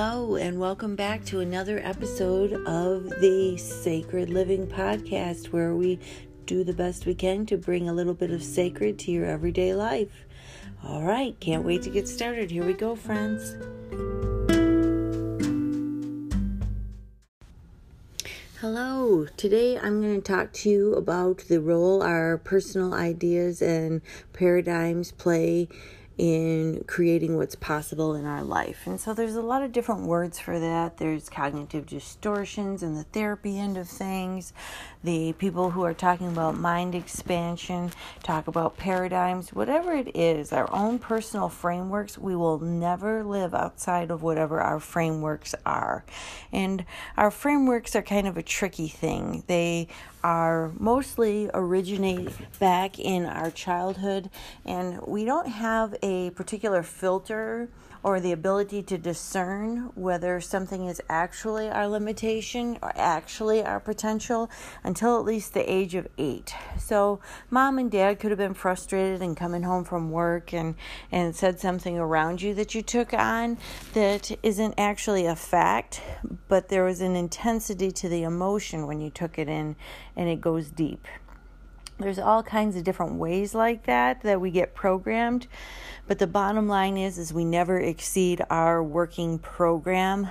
Hello, and welcome back to another episode of the Sacred Living Podcast, where we do the best we can to bring a little bit of sacred to your everyday life. All right, can't wait to get started. Here we go, friends. Hello, today I'm going to talk to you about the role our personal ideas and paradigms play in creating what's possible in our life. And so there's a lot of different words for that. There's cognitive distortions and the therapy end of things. The people who are talking about mind expansion talk about paradigms, whatever it is, our own personal frameworks. We will never live outside of whatever our frameworks are. And our frameworks are kind of a tricky thing. They are mostly originate back in our childhood, and we don't have a particular filter or the ability to discern whether something is actually our limitation or actually our potential until at least the age of eight. So, mom and dad could have been frustrated and coming home from work and, and said something around you that you took on that isn't actually a fact, but there was an intensity to the emotion when you took it in and it goes deep there's all kinds of different ways like that that we get programmed but the bottom line is is we never exceed our working program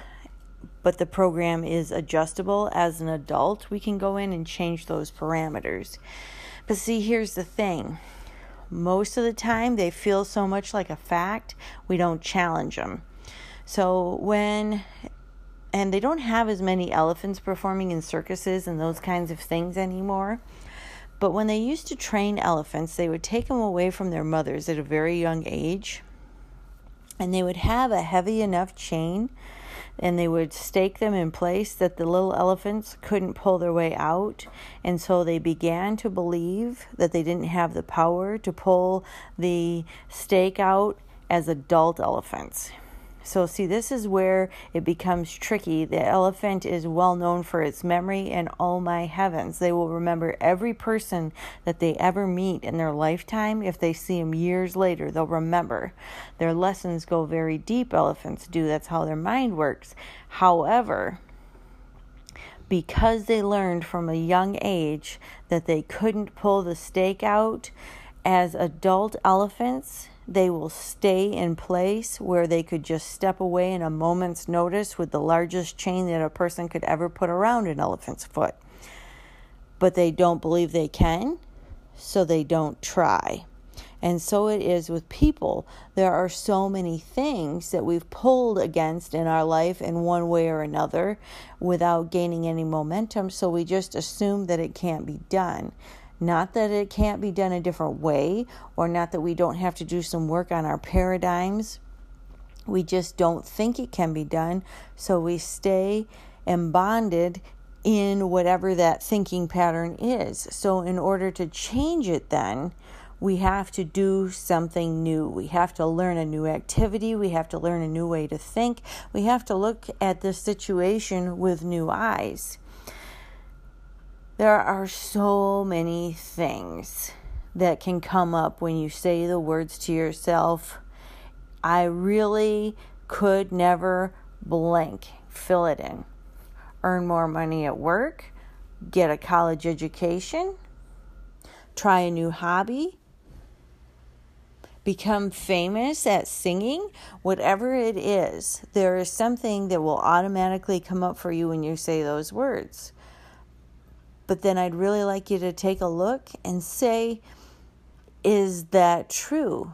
but the program is adjustable. As an adult we can go in and change those parameters. But see here's the thing. Most of the time they feel so much like a fact we don't challenge them so when and they don't have as many elephants performing in circuses and those kinds of things anymore but when they used to train elephants, they would take them away from their mothers at a very young age. And they would have a heavy enough chain and they would stake them in place that the little elephants couldn't pull their way out. And so they began to believe that they didn't have the power to pull the stake out as adult elephants. So, see, this is where it becomes tricky. The elephant is well known for its memory, and oh my heavens, they will remember every person that they ever meet in their lifetime. If they see them years later, they'll remember. Their lessons go very deep, elephants do. That's how their mind works. However, because they learned from a young age that they couldn't pull the stake out as adult elephants, they will stay in place where they could just step away in a moment's notice with the largest chain that a person could ever put around an elephant's foot. But they don't believe they can, so they don't try. And so it is with people. There are so many things that we've pulled against in our life in one way or another without gaining any momentum, so we just assume that it can't be done. Not that it can't be done a different way, or not that we don't have to do some work on our paradigms. We just don't think it can be done, so we stay and bonded in whatever that thinking pattern is. So, in order to change it, then we have to do something new. We have to learn a new activity. We have to learn a new way to think. We have to look at the situation with new eyes. There are so many things that can come up when you say the words to yourself. I really could never blank. Fill it in. Earn more money at work, get a college education, try a new hobby, become famous at singing, whatever it is, there is something that will automatically come up for you when you say those words. But then I'd really like you to take a look and say, is that true?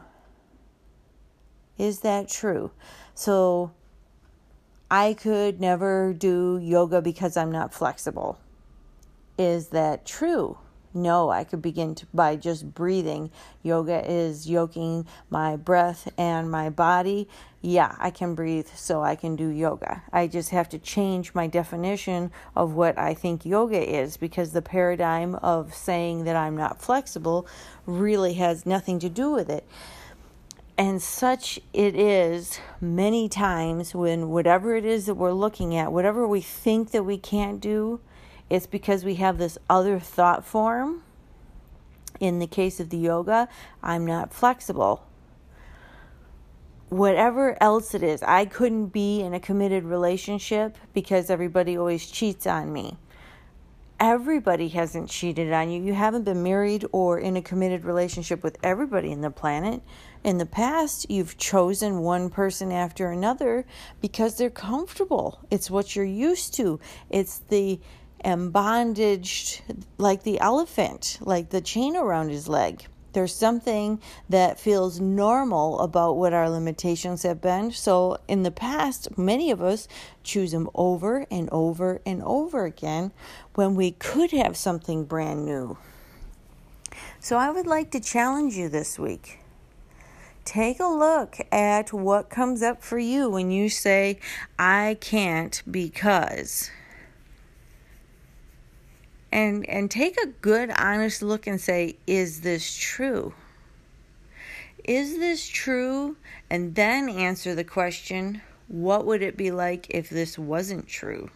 Is that true? So I could never do yoga because I'm not flexible. Is that true? No, I could begin to, by just breathing. Yoga is yoking my breath and my body. Yeah, I can breathe, so I can do yoga. I just have to change my definition of what I think yoga is because the paradigm of saying that I'm not flexible really has nothing to do with it. And such it is many times when whatever it is that we're looking at, whatever we think that we can't do, it's because we have this other thought form. In the case of the yoga, I'm not flexible. whatever else it is. I couldn't be in a committed relationship because everybody always cheats on me. Everybody hasn't cheated on you. You haven't been married or in a committed relationship with everybody in the planet. In the past, you've chosen one person after another because they're comfortable. It's what you're used to. It's the bondage like the elephant, like the chain around his leg. There's something that feels normal about what our limitations have been. So, in the past, many of us choose them over and over and over again when we could have something brand new. So, I would like to challenge you this week. Take a look at what comes up for you when you say, I can't because and and take a good honest look and say is this true? Is this true? And then answer the question what would it be like if this wasn't true?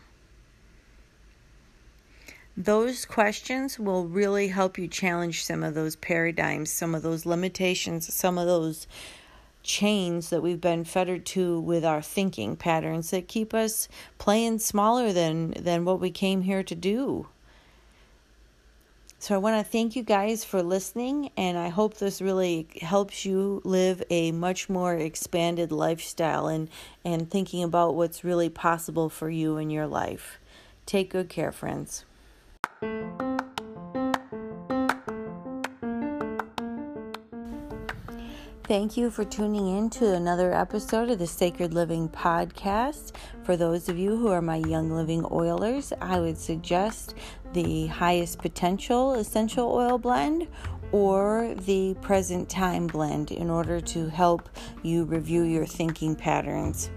Those questions will really help you challenge some of those paradigms some of those limitations some of those chains that we've been fettered to with our thinking patterns that keep us playing smaller than than what we came here to do so I want to thank you guys for listening, and I hope this really helps you live a much more expanded lifestyle and, and thinking about what's really possible for you in your life. Take good care, friends. Thank you for tuning in to another episode of the Sacred Living Podcast. For those of you who are my Young Living Oilers, I would suggest the highest potential essential oil blend or the present time blend in order to help you review your thinking patterns.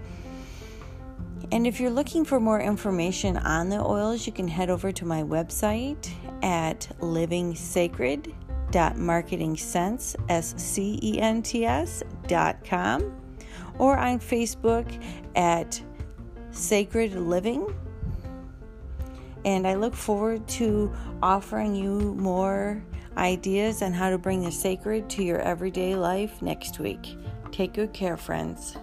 And if you're looking for more information on the oils, you can head over to my website at livingsacred.marketingscents, S-C-E-N-T-S dot com, or on Facebook at Sacred Living and I look forward to offering you more ideas on how to bring the sacred to your everyday life next week. Take good care, friends.